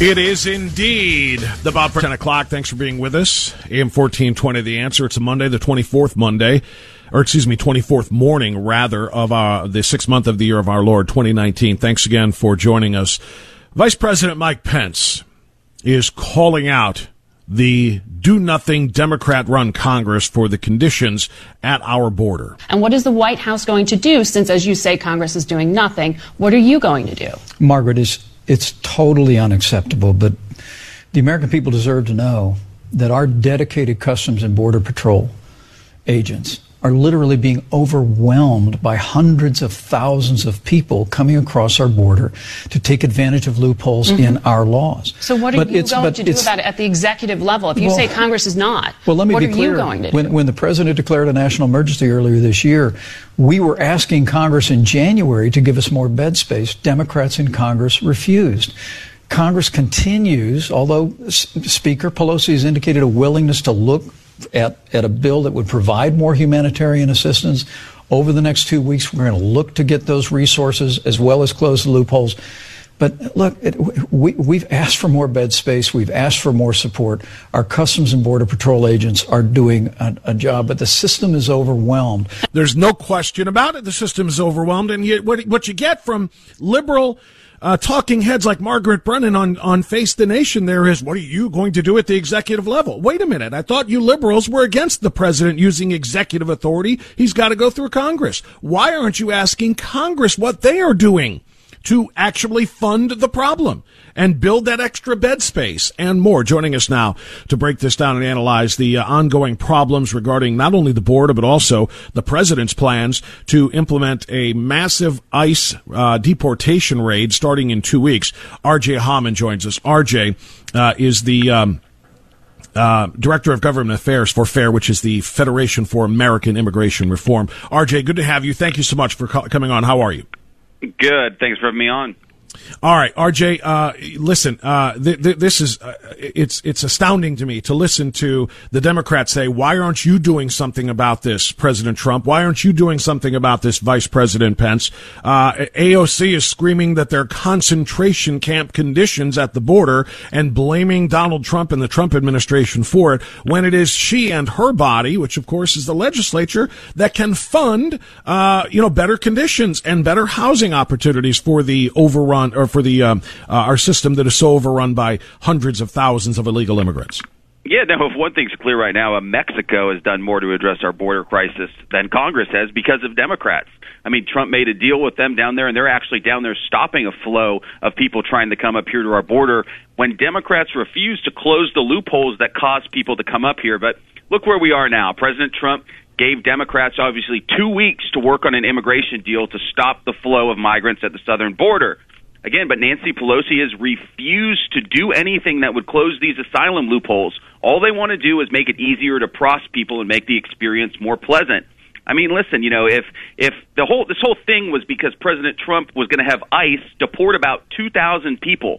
It is indeed the Bob for 10 o'clock. Thanks for being with us. AM 1420, the answer. It's a Monday, the 24th Monday, or excuse me, 24th morning, rather, of uh, the sixth month of the year of our Lord, 2019. Thanks again for joining us. Vice President Mike Pence is calling out the do nothing Democrat run Congress for the conditions at our border. And what is the White House going to do since, as you say, Congress is doing nothing? What are you going to do? Margaret, is it's totally unacceptable, but the American people deserve to know that our dedicated Customs and Border Patrol agents are literally being overwhelmed by hundreds of thousands of people coming across our border to take advantage of loopholes Mm-hmm. in our laws. So what are But you it's- going but to do about it at the executive level? If you Well- say Congress is not, Well, let me what be are clear. you going to do? when, when the president declared a national emergency earlier this year, we were asking Congress in January to give us more bed space. Democrats in Congress refused. Congress continues, although Speaker Pelosi has indicated a willingness to look at, at a bill that would provide more humanitarian assistance. Over the next two weeks, we're going to look to get those resources as well as close the loopholes. But look, it, we, we've asked for more bed space. We've asked for more support. Our Customs and Border Patrol agents are doing a, a job, but the system is overwhelmed. There's no question about it. The system is overwhelmed, and you, what, what you get from liberal uh, talking heads like Margaret Brennan on on Face the Nation there is, what are you going to do at the executive level? Wait a minute, I thought you liberals were against the president using executive authority. He's got to go through Congress. Why aren't you asking Congress what they are doing? to actually fund the problem and build that extra bed space and more. Joining us now to break this down and analyze the uh, ongoing problems regarding not only the border, but also the president's plans to implement a massive ICE uh, deportation raid starting in two weeks. RJ Hauman joins us. RJ uh, is the. Um, uh, Director of Government Affairs for FAIR, which is the Federation for American Immigration Reform. RJ, good to have you. Thank you so much for co- coming on. How are you? Good. Thanks for having me on. All right, RJ. Uh, listen, uh, th- th- this is uh, it's it's astounding to me to listen to the Democrats say, "Why aren't you doing something about this, President Trump? Why aren't you doing something about this, Vice President Pence?" Uh, AOC is screaming that there are concentration camp conditions at the border and blaming Donald Trump and the Trump administration for it, when it is she and her body, which of course is the legislature, that can fund, uh, you know, better conditions and better housing opportunities for the overrun or for the um, uh, our system that is so overrun by hundreds of thousands of illegal immigrants. Yeah, no, if one thing's clear right now, uh, Mexico has done more to address our border crisis than Congress has because of Democrats. I mean, Trump made a deal with them down there, and they're actually down there stopping a flow of people trying to come up here to our border when Democrats refuse to close the loopholes that cause people to come up here. But look where we are now. President Trump gave Democrats obviously two weeks to work on an immigration deal to stop the flow of migrants at the southern border. Again, but Nancy Pelosi has refused to do anything that would close these asylum loopholes. All they want to do is make it easier to process people and make the experience more pleasant. I mean, listen, you know, if if the whole this whole thing was because President Trump was going to have ICE deport about 2,000 people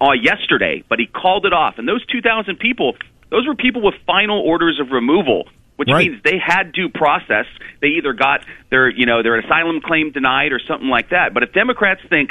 uh, yesterday, but he called it off, and those 2,000 people, those were people with final orders of removal which right. means they had due process. They either got their, you know, their asylum claim denied or something like that. But if Democrats think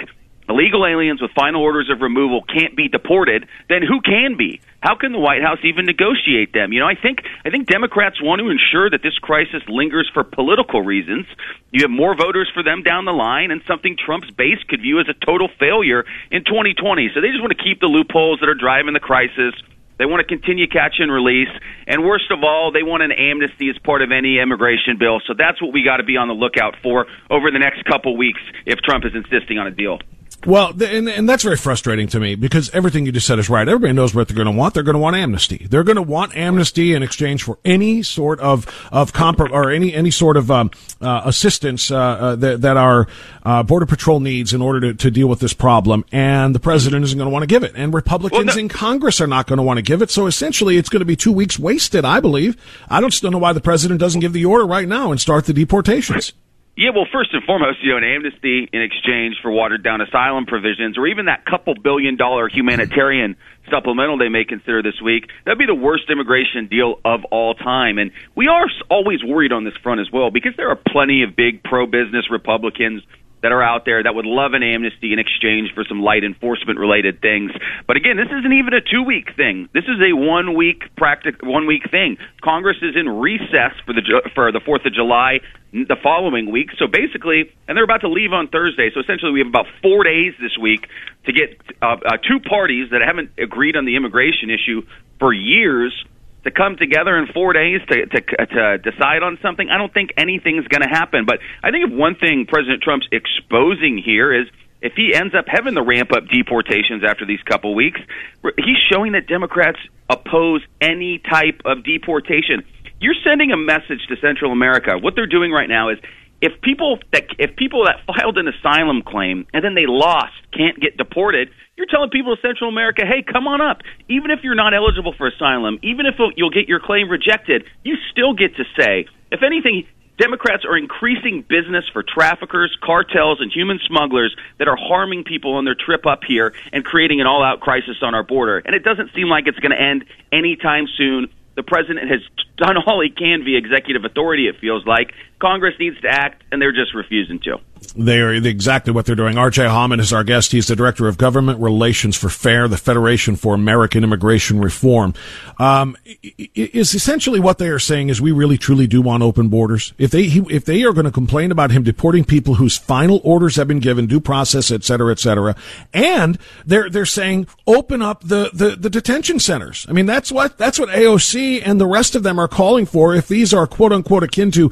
illegal aliens with final orders of removal can't be deported, then who can be? How can the White House even negotiate them? You know, I think I think Democrats want to ensure that this crisis lingers for political reasons. You have more voters for them down the line, and something Trump's base could view as a total failure in 2020. So they just want to keep the loopholes that are driving the crisis. They want to continue catch and release, and worst of all, they want an amnesty as part of any immigration bill. So that's what we got to be on the lookout for over the next couple weeks if Trump is insisting on a deal. Well, and, and that's very frustrating to me because everything you just said is right. Everybody knows what they're going to want. They're going to want amnesty. They're going to want amnesty in exchange for any sort of of comp or any any sort of um, uh, assistance uh, uh, that, that our uh, border patrol needs in order to, to deal with this problem. And the president isn't going to want to give it, and Republicans well, no- in Congress are not going to want to give it. So essentially, it's going to be two weeks wasted. I believe. I don't still know why the president doesn't give the order right now and start the deportations. Yeah, well, first and foremost, you know, an amnesty in exchange for watered down asylum provisions, or even that couple billion dollar humanitarian supplemental they may consider this week, that'd be the worst immigration deal of all time. And we are always worried on this front as well because there are plenty of big pro business Republicans that are out there that would love an amnesty in exchange for some light enforcement related things. But again, this isn't even a two week thing. This is a one week practic one week thing. Congress is in recess for the for the 4th of July the following week. So basically, and they're about to leave on Thursday. So essentially, we have about 4 days this week to get uh, uh, two parties that haven't agreed on the immigration issue for years to come together in four days to, to, to decide on something, I don't think anything's going to happen. But I think if one thing President Trump's exposing here is if he ends up having the ramp up deportations after these couple weeks, he's showing that Democrats oppose any type of deportation. You're sending a message to Central America. What they're doing right now is if people that if people that filed an asylum claim and then they lost can't get deported, you're telling people in Central America, "Hey, come on up. Even if you're not eligible for asylum, even if you'll get your claim rejected, you still get to say. If anything, Democrats are increasing business for traffickers, cartels, and human smugglers that are harming people on their trip up here and creating an all-out crisis on our border. And it doesn't seem like it's going to end anytime soon. The president has done all he can via executive authority, it feels like. Congress needs to act, and they're just refusing to. They are exactly what they're doing. R.J. Hauman is our guest. He's the director of government relations for FAIR, the Federation for American Immigration Reform. Um, is essentially what they are saying is we really truly do want open borders. If they he, if they are going to complain about him deporting people whose final orders have been given, due process, et cetera, et cetera, and they're they're saying open up the, the, the detention centers. I mean that's what that's what AOC and the rest of them are calling for. If these are quote unquote akin to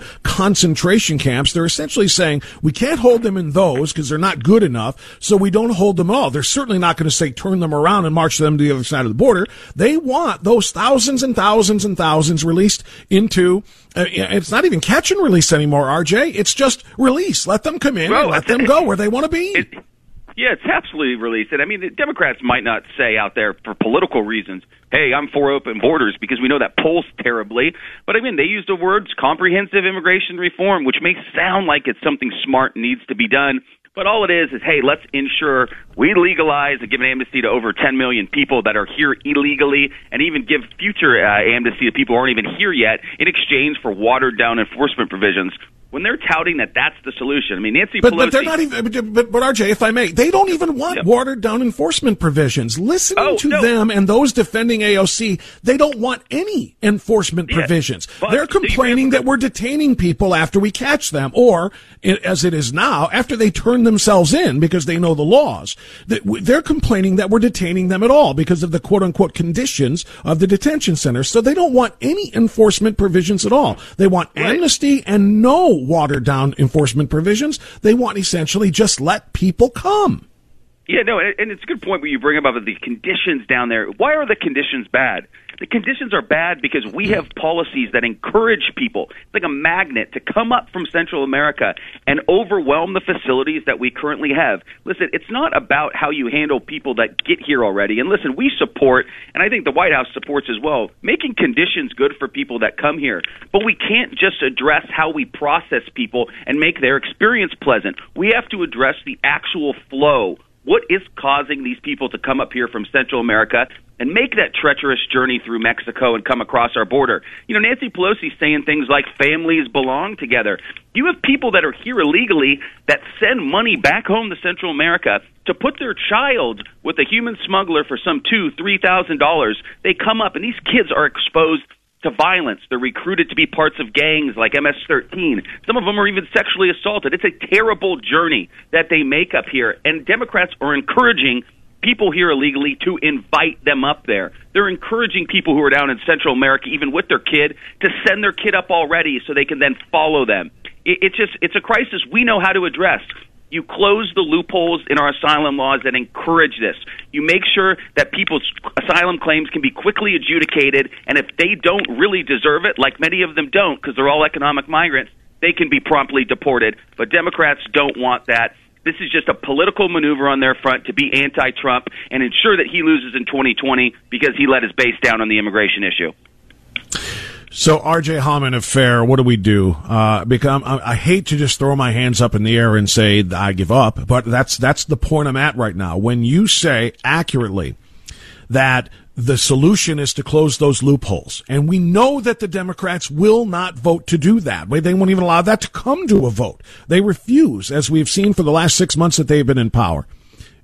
concentration camps, they're essentially saying we can't hold them in those because they're not good enough, so we don't hold them all. They're certainly not going to say turn them around and march them to the other side of the border. They want those thousands and thousands and thousands released into. Uh, it's not even catch and release anymore, RJ. It's just release. Let them come in well, let them go where they want to be. It, yeah, it's absolutely released. And I mean, the Democrats might not say out there for political reasons, hey, I'm for open borders because we know that polls terribly. But I mean, they use the words comprehensive immigration reform, which may sound like it's something smart needs to be done. But all it is is, hey, let's ensure we legalize and give an amnesty to over 10 million people that are here illegally, and even give future uh, amnesty to people who aren't even here yet in exchange for watered down enforcement provisions when they're touting that that's the solution. I mean, Nancy but, Pelosi. But they're not even. But, but, RJ, if I may, they don't even want watered down enforcement provisions. Listening oh, to no. them and those defending AOC, they don't want any enforcement provisions. they're complaining that we're detaining people after we catch them, or as it is now, after they turn themselves in because they know the laws. They're complaining that we're detaining them at all because of the quote unquote conditions of the detention center. So they don't want any enforcement provisions at all. They want right. amnesty and no watered down enforcement provisions. They want essentially just let people come. Yeah, no, and it's a good point when you bring up about the conditions down there. Why are the conditions bad? The conditions are bad because we have policies that encourage people, it's like a magnet, to come up from Central America and overwhelm the facilities that we currently have. Listen, it's not about how you handle people that get here already. And listen, we support, and I think the White House supports as well, making conditions good for people that come here. But we can't just address how we process people and make their experience pleasant. We have to address the actual flow what is causing these people to come up here from Central America and make that treacherous journey through Mexico and come across our border. You know, Nancy Pelosi saying things like families belong together. You have people that are here illegally that send money back home to Central America to put their child with a human smuggler for some two, three thousand dollars. They come up and these kids are exposed to violence. They're recruited to be parts of gangs like MS-13. Some of them are even sexually assaulted. It's a terrible journey that they make up here, and Democrats are encouraging people here illegally to invite them up there. They're encouraging people who are down in Central America, even with their kid, to send their kid up already so they can then follow them. It's just it's a crisis we know how to address. You close the loopholes in our asylum laws that encourage this. You make sure that people's asylum claims can be quickly adjudicated, and if they don't really deserve it, like many of them don't because they're all economic migrants, they can be promptly deported. But Democrats don't want that. This is just a political maneuver on their front to be anti Trump and ensure that he loses in 2020 because he let his base down on the immigration issue. So, RJ Hauman affair, what do we do? Uh, because I, I, hate to just throw my hands up in the air and say I give up, but that's that's the point I'm at right now. When you say accurately that the solution is to close those loopholes, and we know that the Democrats will not vote to do that. They won't even allow that to come to a vote. They refuse, as we've seen for the last six months that they've been in power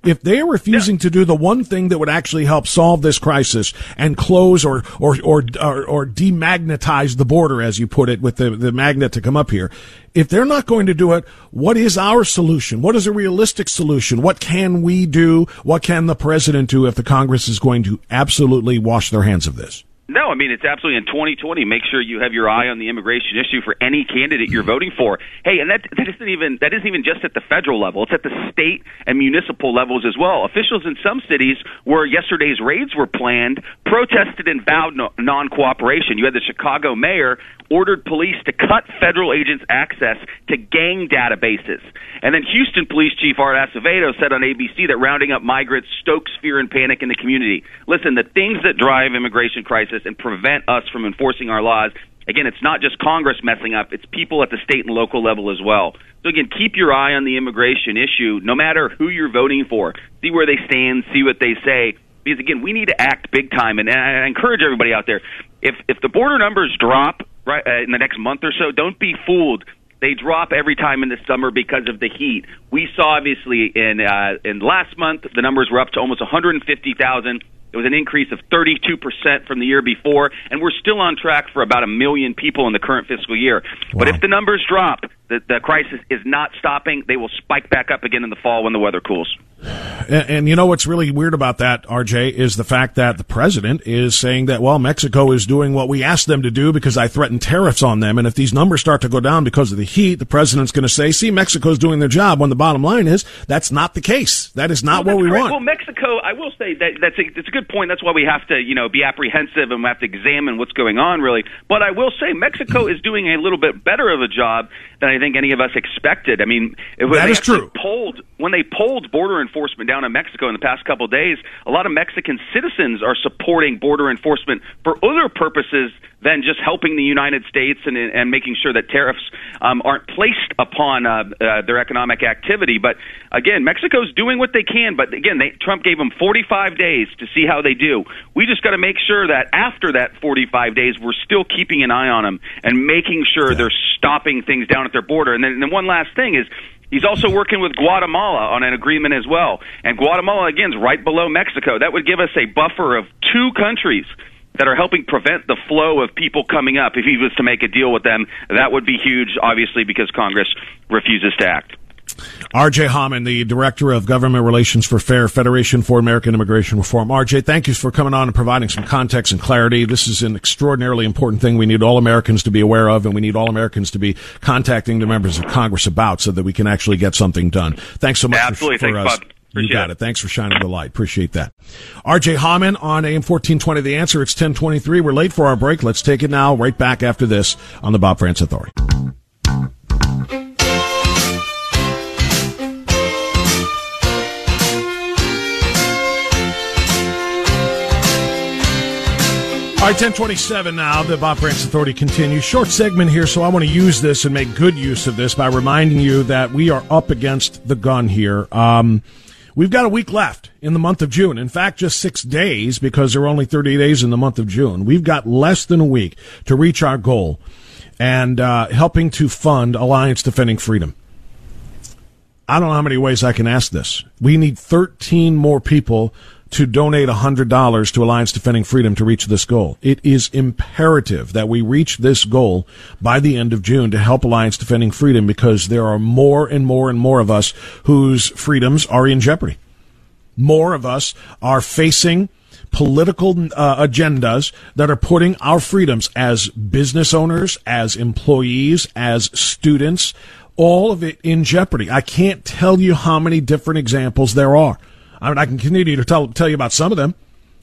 if they are refusing yeah. to do the one thing that would actually help solve this crisis and close or or or or, or demagnetize the border, as you put it, with the the magnet to come up here, if they're not going to do it, what is our solution? What is a realistic solution? What can we do? What can the president do if the Congress is going to absolutely wash their hands of this? No, I mean it's absolutely in 2020. Make sure you have your eye on the immigration issue for any candidate you're voting for. Hey, and that that isn't even that isn't even just at the federal level. It's at the state and municipal levels as well. Officials in some cities where yesterday's raids were planned protested and vowed no, non-cooperation. You had the Chicago mayor ordered police to cut federal agents' access to gang databases. And then Houston Police Chief Art Acevedo said on ABC that rounding up migrants stokes fear and panic in the community. Listen, the things that drive immigration crisis and prevent us from enforcing our laws Again, it's not just Congress messing up, it's people at the state and local level as well. So again, keep your eye on the immigration issue, no matter who you're voting for. See where they stand, see what they say. Because again, we need to act big time, and I encourage everybody out there. If if the border numbers drop right uh, in the next month or so, don't be fooled they drop every time in the summer because of the heat. We saw obviously in uh, in last month the numbers were up to almost 150,000. It was an increase of 32% from the year before, and we're still on track for about a million people in the current fiscal year. Wow. But if the numbers drop, the, the crisis is not stopping. They will spike back up again in the fall when the weather cools. And, and, you know what's really weird about that, RJ, is the fact that the president is saying that, well, Mexico is doing what we asked them to do because I threatened tariffs on them. And if these numbers start to go down because of the heat, the president's going to say, see, Mexico's doing their job. When the bottom line is, that's not the case. That is not well, what we right. want. Well, Mexico, I will say that that's a, that's a good point. That's why we have to, you know, be apprehensive and we have to examine what's going on, really. But I will say Mexico is doing a little bit better of a job than I think any of us expected. I mean, it was that is true. Polled, when they polled border enforcement down in Mexico in the past couple of days, a lot of Mexican citizens are supporting border enforcement for other purposes than just helping the United States and, and making sure that tariffs um, aren't placed upon uh, uh, their economic activity. But again, Mexico's doing what they can. But again, they, Trump gave them 45 days to see how they do. We just got to make sure that after that 45 days, we're still keeping an eye on them and making sure yeah. they're stopping things down at their border. And then, and then one last thing is He's also working with Guatemala on an agreement as well. And Guatemala, again, is right below Mexico. That would give us a buffer of two countries that are helping prevent the flow of people coming up. If he was to make a deal with them, that would be huge, obviously, because Congress refuses to act. RJ Hauman, the Director of Government Relations for FAIR, Federation for American Immigration Reform. RJ, thank you for coming on and providing some context and clarity. This is an extraordinarily important thing we need all Americans to be aware of, and we need all Americans to be contacting the members of Congress about so that we can actually get something done. Thanks so much Absolutely. for, for Thanks, us. you got it. it. Thanks for shining the light. Appreciate that. RJ Hauman on AM 1420. The answer, it's 1023. We're late for our break. Let's take it now, right back after this on the Bob Frantz Authority. Right, 1027 now. The Bob Frantz Authority continues. Short segment here, so I want to use this and make good use of this by reminding you that we are up against the gun here. Um, we've got a week left in the month of June. In fact, just six days because there are only 30 days in the month of June. We've got less than a week to reach our goal and uh, helping to fund Alliance Defending Freedom. I don't know how many ways I can ask this. We need 13 more people to donate $100 to Alliance Defending Freedom to reach this goal. It is imperative that we reach this goal by the end of June to help Alliance Defending Freedom because there are more and more and more of us whose freedoms are in jeopardy. More of us are facing political uh, agendas that are putting our freedoms as business owners, as employees, as students, all of it in jeopardy. I can't tell you how many different examples there are. I mean, I can continue to tell, tell you about some of them.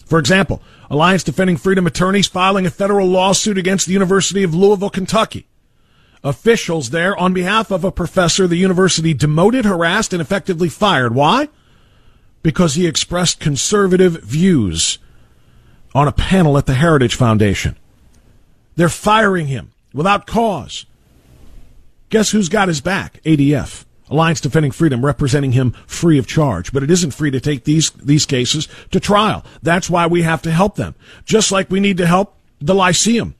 For example, Alliance Defending Freedom attorneys filing a federal lawsuit against the University of Louisville, Kentucky. Officials there, on behalf of a professor, the university demoted, harassed, and effectively fired. Why? Because he expressed conservative views on a panel at the Heritage Foundation. They're firing him without cause. Guess who's got his back? ADF. Alliance Defending Freedom representing him free of charge, but it isn't free to take these, these cases to trial. That's why we have to help them. Just like we need to help the Lyceum.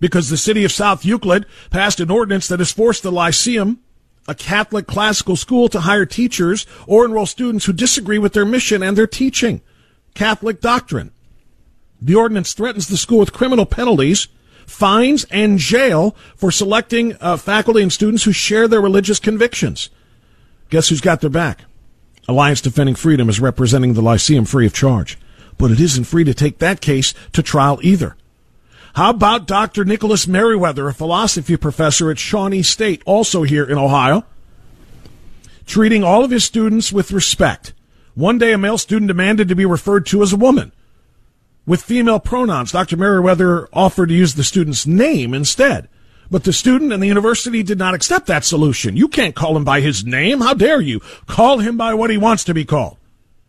Because the city of South Euclid passed an ordinance that has forced the Lyceum, a Catholic classical school, to hire teachers or enroll students who disagree with their mission and their teaching. Catholic doctrine. The ordinance threatens the school with criminal penalties fines, and jail for selecting uh, faculty and students who share their religious convictions. Guess who's got their back? Alliance Defending Freedom is representing the Lyceum free of charge. But it isn't free to take that case to trial either. How about Dr. Nicholas Meriwether, a philosophy professor at Shawnee State, also here in Ohio, treating all of his students with respect? One day, a male student demanded to be referred to as a woman with female pronouns. Dr. Meriwether offered to use the student's name instead. But the student and the university did not accept that solution. You can't call him by his name. How dare you? Call him by what he wants to be called.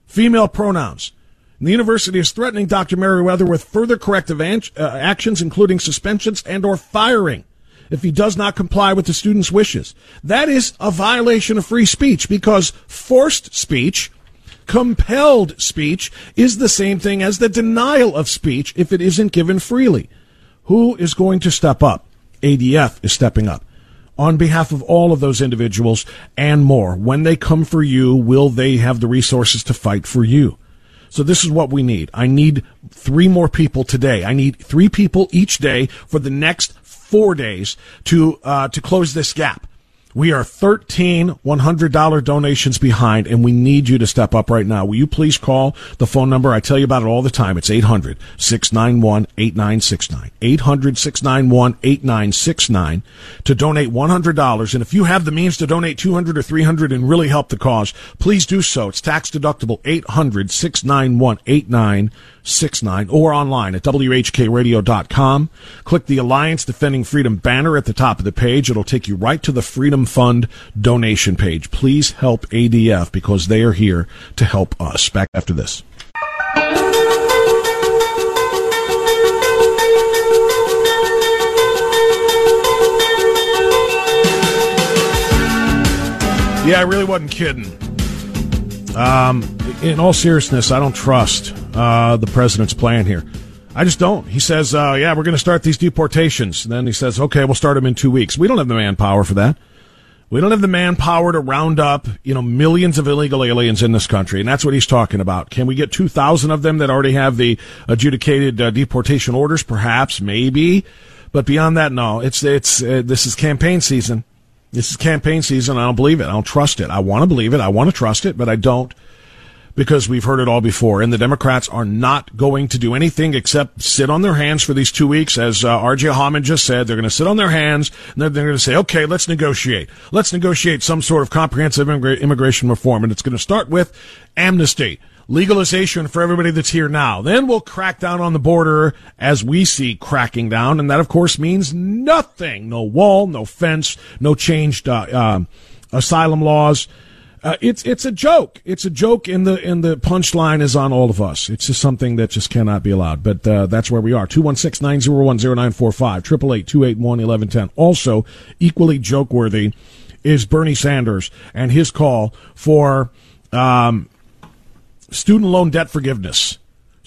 Female pronouns. And the university is threatening Dr. Meriwether with further corrective an- uh, actions, including suspensions and or firing if he does not comply with the student's wishes. That is a violation of free speech because forced speech compelled speech is the same thing as the denial of speech if it isn't given freely. Who is going to step up? ADF is stepping up on behalf of all of those individuals and more. When they come for you, will they have the resources to fight for you? So this is what we need. I need three more people today. I need three people each day for the next four days to uh, to close this gap. We are 13 $100 donations behind, and we need you to step up right now. Will you please call the phone number? I tell you about it all the time. It's 800 691 8969. 800 691 8969 to donate $100. And if you have the means to donate 200 or 300 and really help the cause, please do so. It's tax deductible 800 691 8969 or online at WHKRadio.com. Click the Alliance Defending Freedom banner at the top of the page. It'll take you right to the Freedom Fund donation page. Please help ADF because they are here to help us. Back after this. Yeah, I really wasn't kidding. Um, in all seriousness, I don't trust uh, the president's plan here. I just don't. He says, uh, "Yeah, we're going to start these deportations." And then he says, "Okay, we'll start them in two weeks." We don't have the manpower for that. We don't have the manpower to round up, you know, millions of illegal aliens in this country, and that's what he's talking about. Can we get two thousand of them that already have the adjudicated uh, deportation orders? Perhaps, maybe, but beyond that, no. It's it's uh, this is campaign season. This is campaign season. I don't believe it. I don't trust it. I want to believe it. I want to trust it, but I don't because we've heard it all before. And the Democrats are not going to do anything except sit on their hands for these two weeks. As uh, R.J. Hauman just said, they're going to sit on their hands and then they're going to say, okay, let's negotiate. Let's negotiate some sort of comprehensive immigration reform. And it's going to start with amnesty legalization for everybody that's here now. Then we'll crack down on the border as we see cracking down. And that, of course, means nothing. No wall, no fence, no changed uh, uh, asylum laws. Uh, it's it's a joke. It's a joke, and the and the punchline is on all of us. It's just something that just cannot be allowed. But uh, that's where we are. 216-901-0945, 888 Also, equally joke worthy is Bernie Sanders and his call for um, student loan debt forgiveness.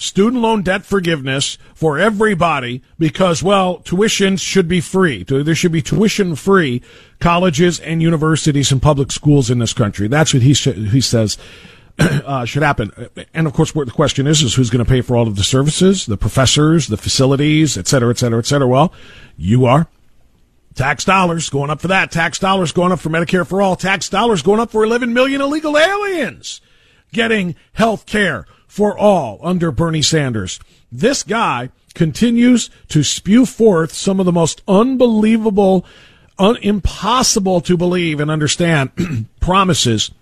Student loan debt forgiveness for everybody because, well, tuition should be free. There should be tuition free colleges and universities and public schools in this country. That's what he, he says uh, should happen. And of course, what the question is, is who's going to pay for all of the services, the professors, the facilities, et cetera, et cetera, et cetera. Well, you are. Tax dollars going up for that. Tax dollars going up for Medicare for all. Tax dollars going up for 11 million illegal aliens getting health care for all under Bernie Sanders. This guy continues to spew forth some of the most unbelievable, un- impossible to believe and understand promises.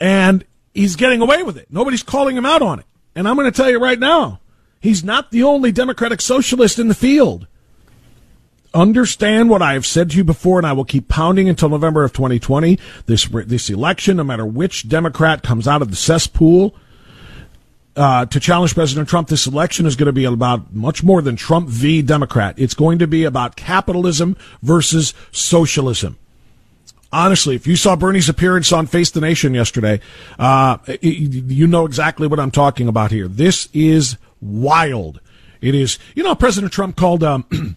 And he's getting away with it. Nobody's calling him out on it. And I'm going to tell you right now, he's not the only Democratic socialist in the field understand what I have said to you before, and I will keep pounding until November of 2020. This this election, no matter which Democrat comes out of the cesspool uh, to challenge President Trump, this election is going to be about much more than Trump v. Democrat. It's going to be about capitalism versus socialism. Honestly, if you saw Bernie's appearance on Face the Nation yesterday, uh, you know exactly what I'm talking about here. This is wild. It is, you know, President Trump called um,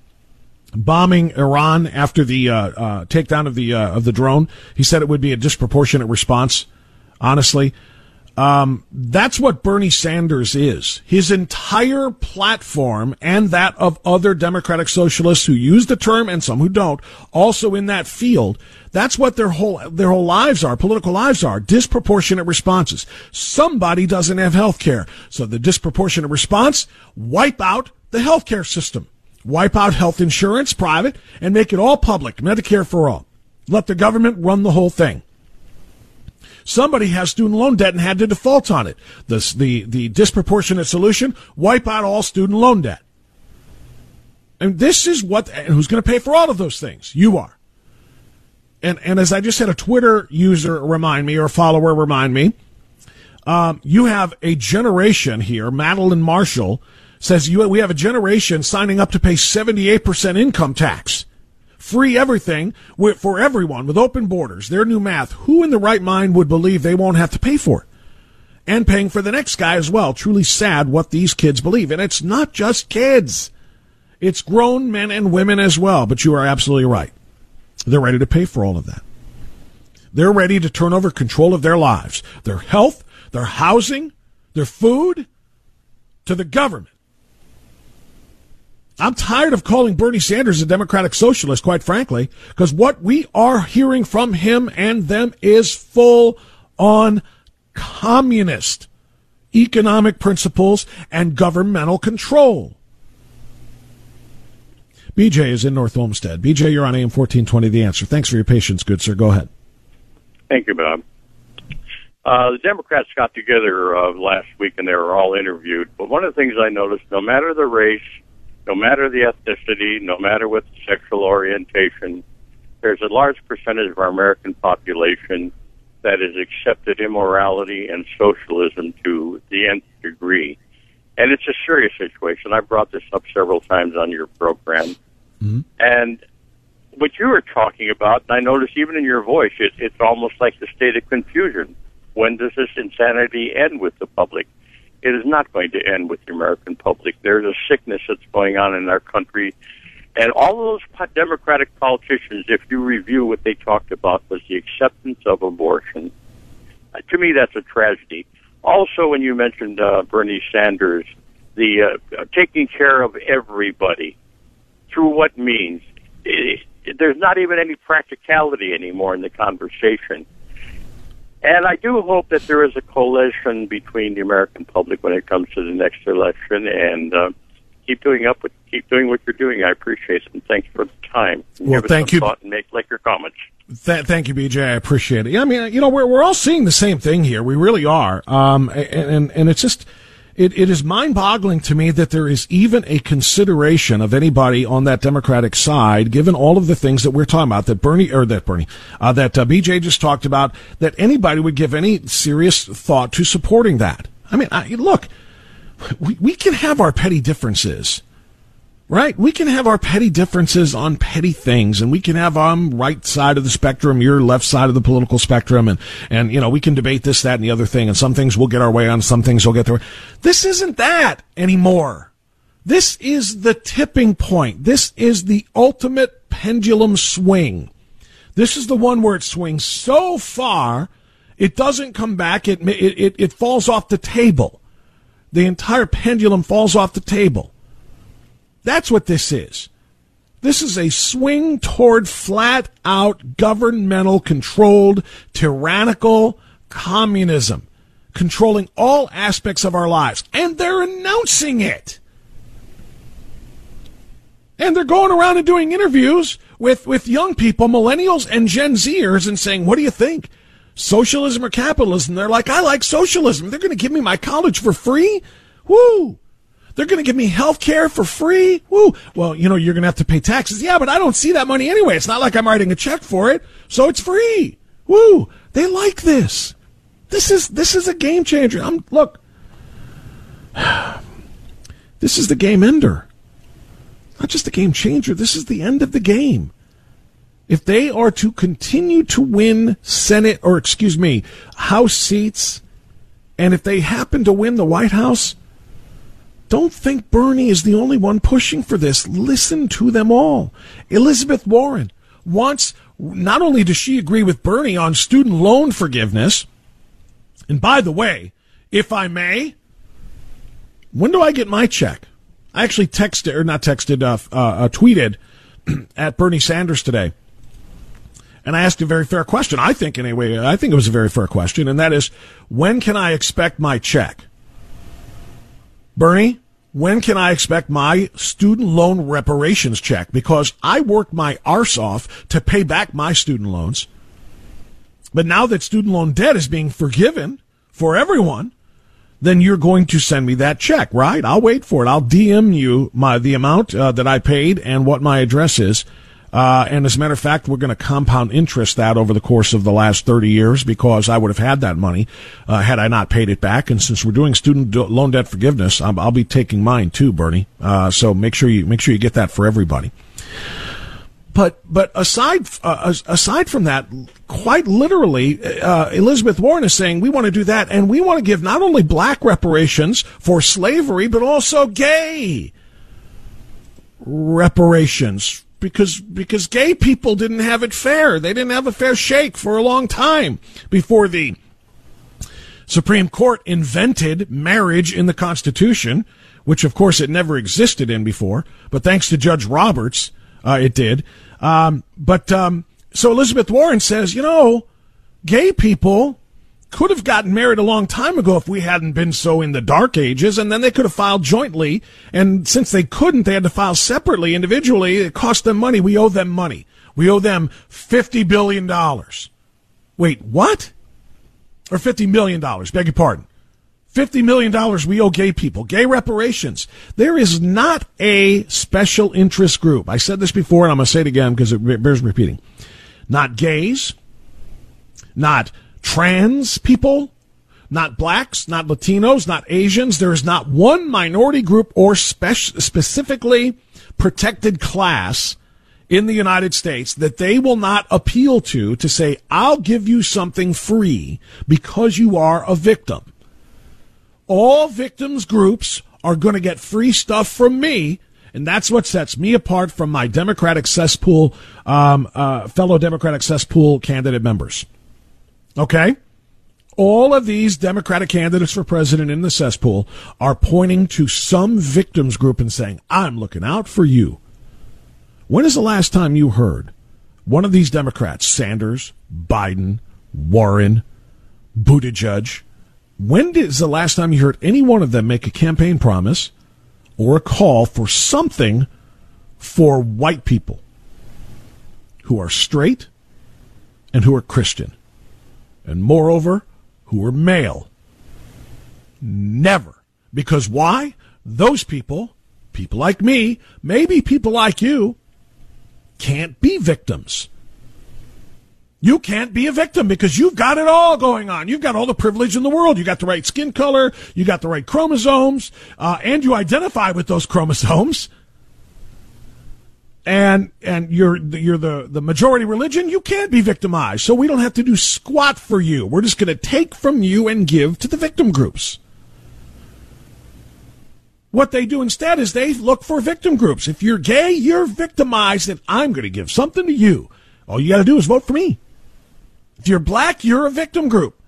bombing Iran after the uh, uh, takedown of the uh, of the drone. He said it would be a disproportionate response. Honestly, um, that's what Bernie Sanders is. His entire platform and that of other Democratic socialists who use the term and some who don't, also in that field. That's what their whole their whole lives are. Political lives are disproportionate responses. Somebody doesn't have health care, so the disproportionate response wipe out the health care system wipe out health insurance, private, and make it all public, Medicare for all. Let the government run the whole thing. Somebody has student loan debt and had to default on it. The, the, the disproportionate solution, wipe out all student loan debt. And this is what, and who's going to pay for all of those things? You are. And, and as I just had a Twitter user remind me or a follower remind me, um, you have a generation here, Madeline Marshall, says you, we have a generation signing up to pay 78% income tax. Free everything for everyone with open borders. Their new math. Who in the right mind would believe they won't have to pay for it? And paying for the next guy as well. Truly sad what these kids believe. And it's not just kids. It's grown men and women as well. But you are absolutely right. They're ready to pay for all of that. They're ready to turn over control of their lives, their health, their housing, their food to the government. I'm tired of calling Bernie Sanders a Democratic socialist, quite frankly, because what we are hearing from him and them is full on communist economic principles and governmental control. BJ is in North Olmsted. BJ, you're on AM 1420, The Answer. Thanks for your patience, good sir. Go ahead. Thank you, Bob. Uh, the Democrats got together uh, last week and they were all interviewed. But one of the things I noticed, no matter the race, no matter the ethnicity, no matter what the sexual orientation, there's a large percentage of our American population that has accepted immorality and socialism to the nth degree. And it's a serious situation. I brought this up several times on your program. Mm-hmm. And what you were talking about, and I noticed even in your voice, it, it's almost like the state of confusion. When does this insanity end with the public? It is not going to end with the American public. There's a sickness that's going on in our country. And all of those Democratic politicians, if you review what they talked about, was the acceptance of abortion. Uh, to me, that's a tragedy. Also, when you mentioned uh, Bernie Sanders, the uh, taking care of everybody through what means? It, it, there's not even any practicality anymore in the conversation. And I do hope that there is a coalition between the American public when it comes to the next election. And uh, keep doing up with keep doing what you're doing. I appreciate it. And thanks for the time. Well, Give thank you. Thought and make like your comments. Th- thank you, BJ. I appreciate it. I mean, you know, we're we're all seeing the same thing here. We really are. Um, and and, and it's just. It, it is mind-boggling to me that there is even a consideration of anybody on that Democratic side, given all of the things that we're talking about, that Bernie or that Bernie, uh, that uh, BJ just talked about, that anybody would give any serious thought to supporting that. I mean, I, look, we, we can have our petty differences, right? We can have our petty differences on petty things, and we can have um right side of the spectrum, your left side of the political spectrum, and and you know we can debate this, that, and the other thing, and some things we'll get our way on, some things we'll get their way. This isn't that anymore. This is the tipping point. This is the ultimate pendulum swing. This is the one where it swings so far, it doesn't come back. It it it, it falls off the table. The entire pendulum falls off the table. That's what this is. This is a swing toward flat out governmental controlled tyrannical communism, controlling all aspects of our lives. And they're announcing it. And they're going around and doing interviews with, with young people, millennials and Gen Zers, and saying, What do you think? Socialism or capitalism? They're like, I like socialism. They're going to give me my college for free? Woo! They're going to give me health care for free? Woo! Well, you know, you're going to have to pay taxes. Yeah, but I don't see that money anyway. It's not like I'm writing a check for it, so it's free. Woo! They like this. This is this is a game changer. I'm look. This is the game ender. Not just a game changer. This is the end of the game. If they are to continue to win Senate or excuse me, House seats, and if they happen to win the White House, don't think Bernie is the only one pushing for this. Listen to them all. Elizabeth Warren wants, not only does she agree with Bernie on student loan forgiveness, and by the way, if I may, when do I get my check? I actually texted, or not texted, uh, uh, uh, tweeted at Bernie Sanders today. And I asked a very fair question. I think, anyway, I think it was a very fair question, and that is, when can I expect my check? Bernie, when can I expect my student loan reparations check? Because I worked my arse off to pay back my student loans. But now that student loan debt is being forgiven for everyone, then you're going to send me that check, right? I'll wait for it. I'll DM you my the amount uh, that I paid and what my address is. Uh, and as a matter of fact, we're going to compound interest that over the course of the last 30 years because I would have had that money uh, had I not paid it back. And since we're doing student loan debt forgiveness, i will be taking mine too, Bernie. Uh, so make sure you make sure you get that for everybody. But but aside uh, aside from that, quite literally, uh, Elizabeth Warren is saying we want to do that, and we want to give not only black reparations for slavery, but also gay reparations because because gay people didn't have it fair. They didn't have a fair shake for a long time before the Supreme Court invented marriage in the Constitution, which of course it never existed in before. But thanks to Judge Roberts, uh, it did. Um, but um, so Elizabeth Warren says, you know, gay people could have gotten married a long time ago if we hadn't been so in the dark ages, and then they could have filed jointly. And since they couldn't, they had to file separately, individually. It cost them money. We owe them money. We owe them fifty billion dollars. Wait, what? Or fifty million dollars? Beg your pardon. $50 million we owe gay people, gay reparations. There is not a special interest group. I said this before and I'm going to say it again because it bears repeating. Not gays, not trans people, not blacks, not Latinos, not Asians. There is not one minority group or spec- specifically protected class in the United States that they will not appeal to to say, I'll give you something free because you are a victim all victims groups are going to get free stuff from me. And that's what sets me apart from my Democratic cesspool, um, uh, fellow Democratic cesspool candidate members. Okay? All of these Democratic candidates for president in the cesspool are pointing to some victims group and saying, I'm looking out for you. When is the last time you heard one of these Democrats, Sanders, Biden, Warren, Buttigieg. When is the last time you heard any one of them make a campaign promise or a call for something for white people who are straight and who are Christian? And moreover, who are male? Never. Because why? Those people, people like me, maybe people like you, can't be victims. You can't be a victim because you've got it all going on. You've got all the privilege in the world. You got the right skin color. You got the right chromosomes, uh, and you identify with those chromosomes. And and you're you're the the majority religion. You can't be victimized, so we don't have to do squat for you. We're just going to take from you and give to the victim groups. What they do instead is they look for victim groups. If you're gay, you're victimized, and I'm going to give something to you. All you got to do is vote for me. If you're black, you're a victim group.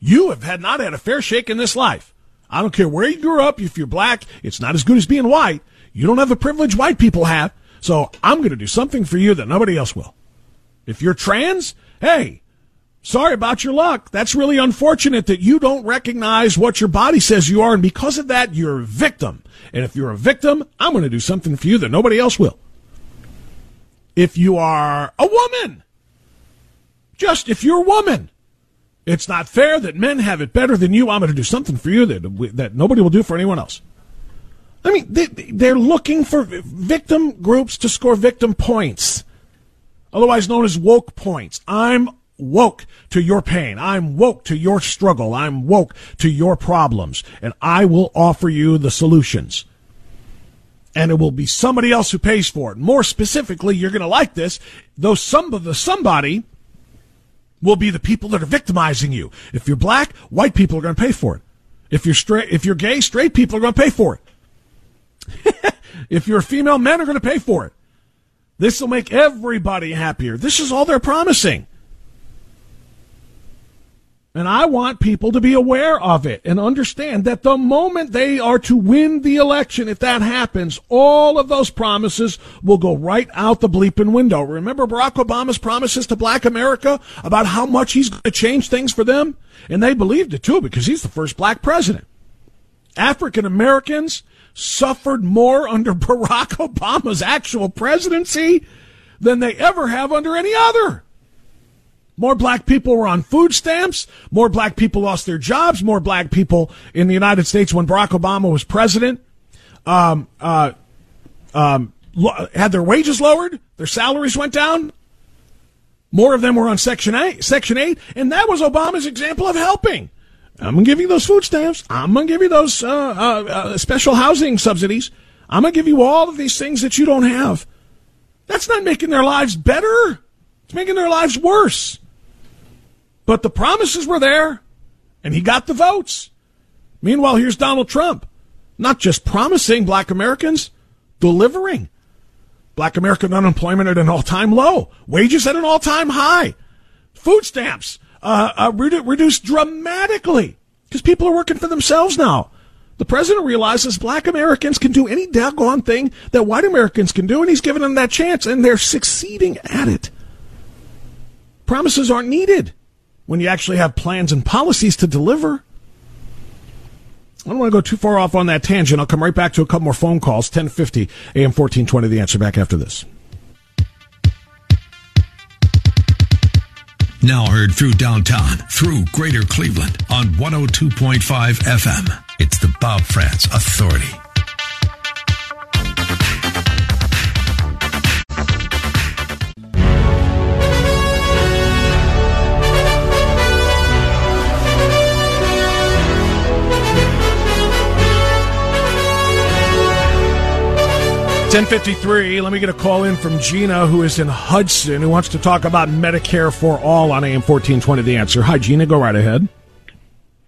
You have had not had a fair shake in this life. I don't care where you grew up. If you're black, it's not as good as being white. You don't have the privilege white people have. So I'm going to do something for you that nobody else will. If you're trans, hey, sorry about your luck. That's really unfortunate that you don't recognize what your body says you are. And because of that, you're a victim. And if you're a victim, I'm going to do something for you that nobody else will. If you are a woman, just if you're a woman, it's not fair that men have it better than you. I'm going to do something for you that that nobody will do for anyone else. I mean, they, they're looking for victim groups to score victim points, otherwise known as woke points. I'm woke to your pain. I'm woke to your struggle. I'm woke to your problems, and I will offer you the solutions. And it will be somebody else who pays for it. More specifically, you're going to like this, though some of the somebody will be the people that are victimizing you. If you're black, white people are going to pay for it. If you're straight, if you're gay, straight people are going to pay for it. if you're a female, men are going to pay for it. This will make everybody happier. This is all they're promising. And I want people to be aware of it and understand that the moment they are to win the election, if that happens, all of those promises will go right out the bleeping window. Remember Barack Obama's promises to black America about how much he's going to change things for them? And they believed it too because he's the first black president. African Americans suffered more under Barack Obama's actual presidency than they ever have under any other. More black people were on food stamps. More black people lost their jobs. More black people in the United States when Barack Obama was president um, uh, um, lo- had their wages lowered. Their salaries went down. More of them were on Section 8, Section 8, and that was Obama's example of helping. I'm going to give you those food stamps. I'm going to give you those uh, uh, uh, special housing subsidies. I'm going to give you all of these things that you don't have. That's not making their lives better. It's making their lives worse. But the promises were there, and he got the votes. Meanwhile, here's Donald Trump, not just promising black Americans, delivering. Black American unemployment at an all time low, wages at an all time high, food stamps uh, uh, redu- reduced dramatically because people are working for themselves now. The president realizes black Americans can do any doggone thing that white Americans can do, and he's given them that chance, and they're succeeding at it. Promises aren't needed when you actually have plans and policies to deliver. I don't want to go too far off on that tangent. I'll come right back to a couple more phone calls. 1050 AM 1420, the answer back after this. Now heard through downtown, through greater Cleveland on 102.5 FM. It's the Bob Frantz Authority. 1053, let me get a call in from Gina, who is in Hudson, who wants to talk about Medicare for All on AM 1420 The Answer. Hi, Gina, go right ahead.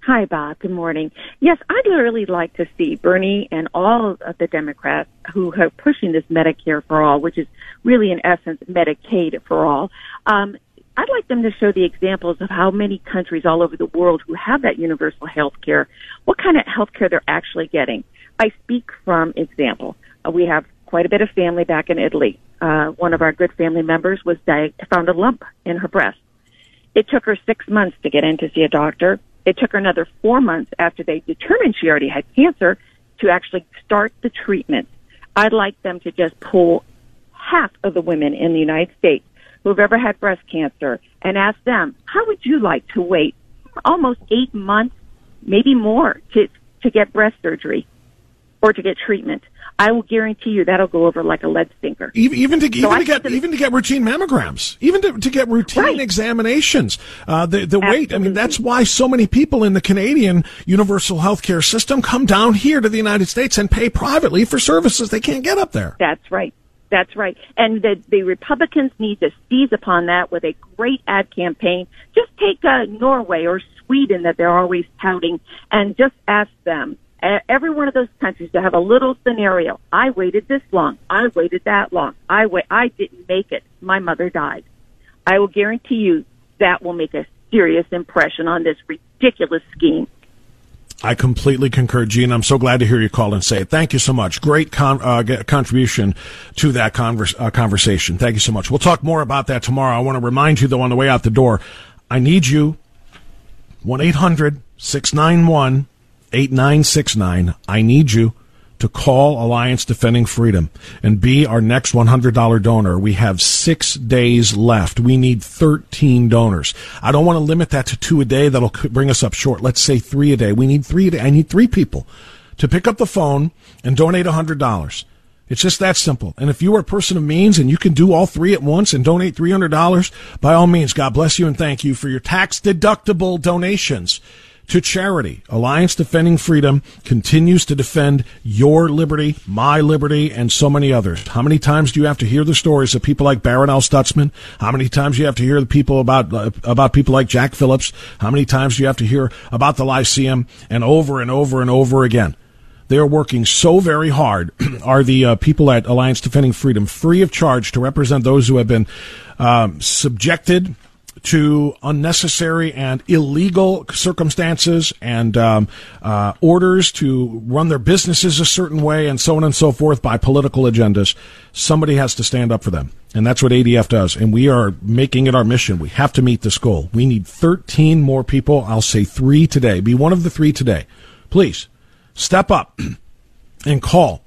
Hi, Bob. Good morning. Yes, I'd really like to see Bernie and all of the Democrats who are pushing this Medicare for All, which is really, in essence, Medicaid for All. Um, I'd like them to show the examples of how many countries all over the world who have that universal health care, what kind of health care they're actually getting. I speak from example. Uh, we have quite a bit of family back in Italy. Uh, one of our good family members was di- found a lump in her breast, It took her six months to get in to see a doctor. It took her another four months after they determined she already had cancer to actually start the treatment. I'd like them to just pull half of the women in the United States who've ever had breast cancer and ask them, how would you like to wait almost eight months, maybe more, to, to get breast surgery or to get treatment? I will guarantee you that'll go over like a lead stinker. Even, even to so even to get even to get routine mammograms, even to, to get routine right. examinations. Uh, the the wait. I mean, that's why so many people in the Canadian universal health care system come down here to the United States and pay privately for services they can't get up there. That's right. That's right. And the, the Republicans need to seize upon that with a great ad campaign. Just take uh, Norway or Sweden that they're always touting and just ask them every one of those countries to have a little scenario. I waited this long. I waited that long. I wait. I didn't make it. My mother died. I will guarantee you that will make a serious impression on this ridiculous scheme. I completely concur, Gene. I'm so glad to hear you call and say it. Thank you so much. Great con- uh, contribution to that converse- uh, conversation. Thank you so much. We'll talk more about that tomorrow. I want to remind you, though, on the way out the door, I need you. 1 800 691 8969. I need you to call Alliance Defending Freedom and be our next $100 donor. We have six days left. We need 13 donors. I don't want to limit that to two a day. That'll bring us up short. Let's say three a day. We need three a day. I need three people to pick up the phone and donate $100. It's just that simple. And if you are a person of means and you can do all three at once and donate $300, by all means, God bless you and thank you for your tax deductible donations to charity. Alliance Defending Freedom continues to defend your liberty, my liberty, and so many others. How many times do you have to hear the stories of people like Barronelle Stutzman? How many times do you have to hear the people about uh, about people like Jack Phillips? How many times do you have to hear about the Lyceum? And over and over and over again. They are working so very hard. are the uh, people at Alliance Defending Freedom free of charge to represent those who have been um, subjected to unnecessary and illegal circumstances and um, uh, orders to run their businesses a certain way and so on and so forth by political agendas, somebody has to stand up for them. And that's what ADF does. And we are making it our mission. We have to meet this goal. We need 13 more people. I'll say three today. Be one of the three today. Please step up and call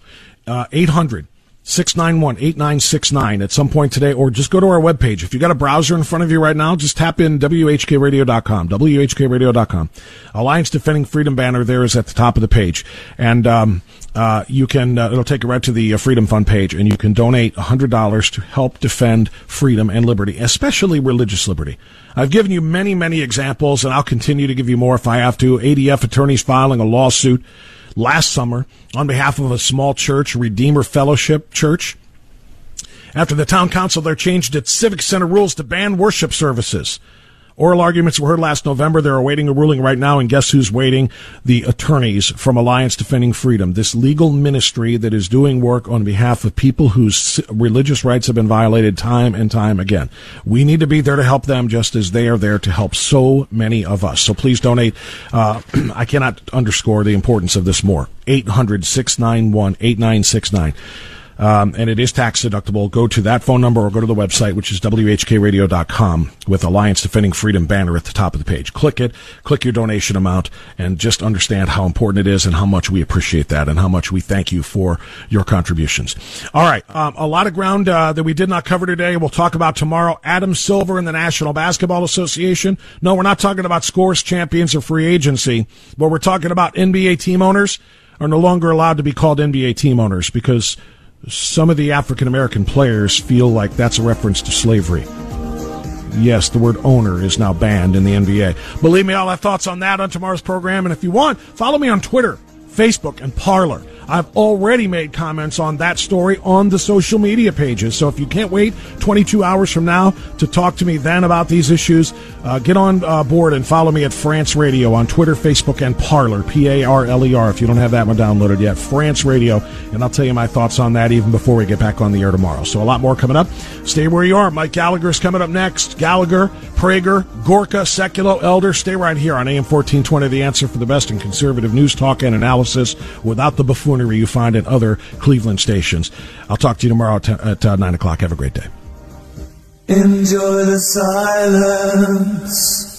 uh, 800 691 8969 at some point today, or just go to our webpage. If you got a browser in front of you right now, just tap in WHKRadio.com, WHKRadio.com. Alliance Defending Freedom banner there is at the top of the page. And, um, uh, you can, uh, it'll take you right to the uh, Freedom Fund page, and you can donate $100 to help defend freedom and liberty, especially religious liberty. I've given you many, many examples, and I'll continue to give you more if I have to. ADF attorneys filing a lawsuit last summer on behalf of a small church, Redeemer Fellowship Church. After the town council there changed its civic center rules to ban worship services. Oral arguments were heard last November. They're awaiting a ruling right now, and guess who's waiting? The attorneys from Alliance Defending Freedom, this legal ministry that is doing work on behalf of people whose religious rights have been violated time and time again. We need to be there to help them just as they are there to help so many of us. So please donate. Uh, I cannot underscore the importance of this more. 800 691 8969. Um, and it is tax deductible. Go to that phone number or go to the website, which is WHKRadio.com with Alliance Defending Freedom banner at the top of the page. Click it, click your donation amount, and just understand how important it is and how much we appreciate that and how much we thank you for your contributions. All right. Um, a lot of ground uh, that we did not cover today. We'll talk about tomorrow. Adam Silver and the National Basketball Association. No, we're not talking about scores, champions, or free agency, but we're talking about NBA team owners are no longer allowed to be called NBA team owners because some of the African American players feel like that's a reference to slavery. Yes, the word owner is now banned in the NBA. Believe me, I'll have thoughts on that on tomorrow's program. And if you want, follow me on Twitter, Facebook, and Parler. I've already made comments on that story on the social media pages. So if you can't wait 22 hours from now to talk to me then about these issues, uh, get on uh, board and follow me at Frantz Radio on Twitter, Facebook, and Parler, P A R L E R, if you don't have that one downloaded yet. Frantz Radio, and I'll tell you my thoughts on that even before we get back on the air tomorrow. So a lot more coming up. Stay where you are. Mike Gallagher is coming up next. Gallagher, Prager, Gorka, Sekulow, Elder. Stay right here on AM 1420, the answer for the best in conservative news, talk, and analysis without the buffoonery you find at other Cleveland stations. I'll talk to you tomorrow at, at uh, 9 o'clock. Have a great day. Enjoy the silence.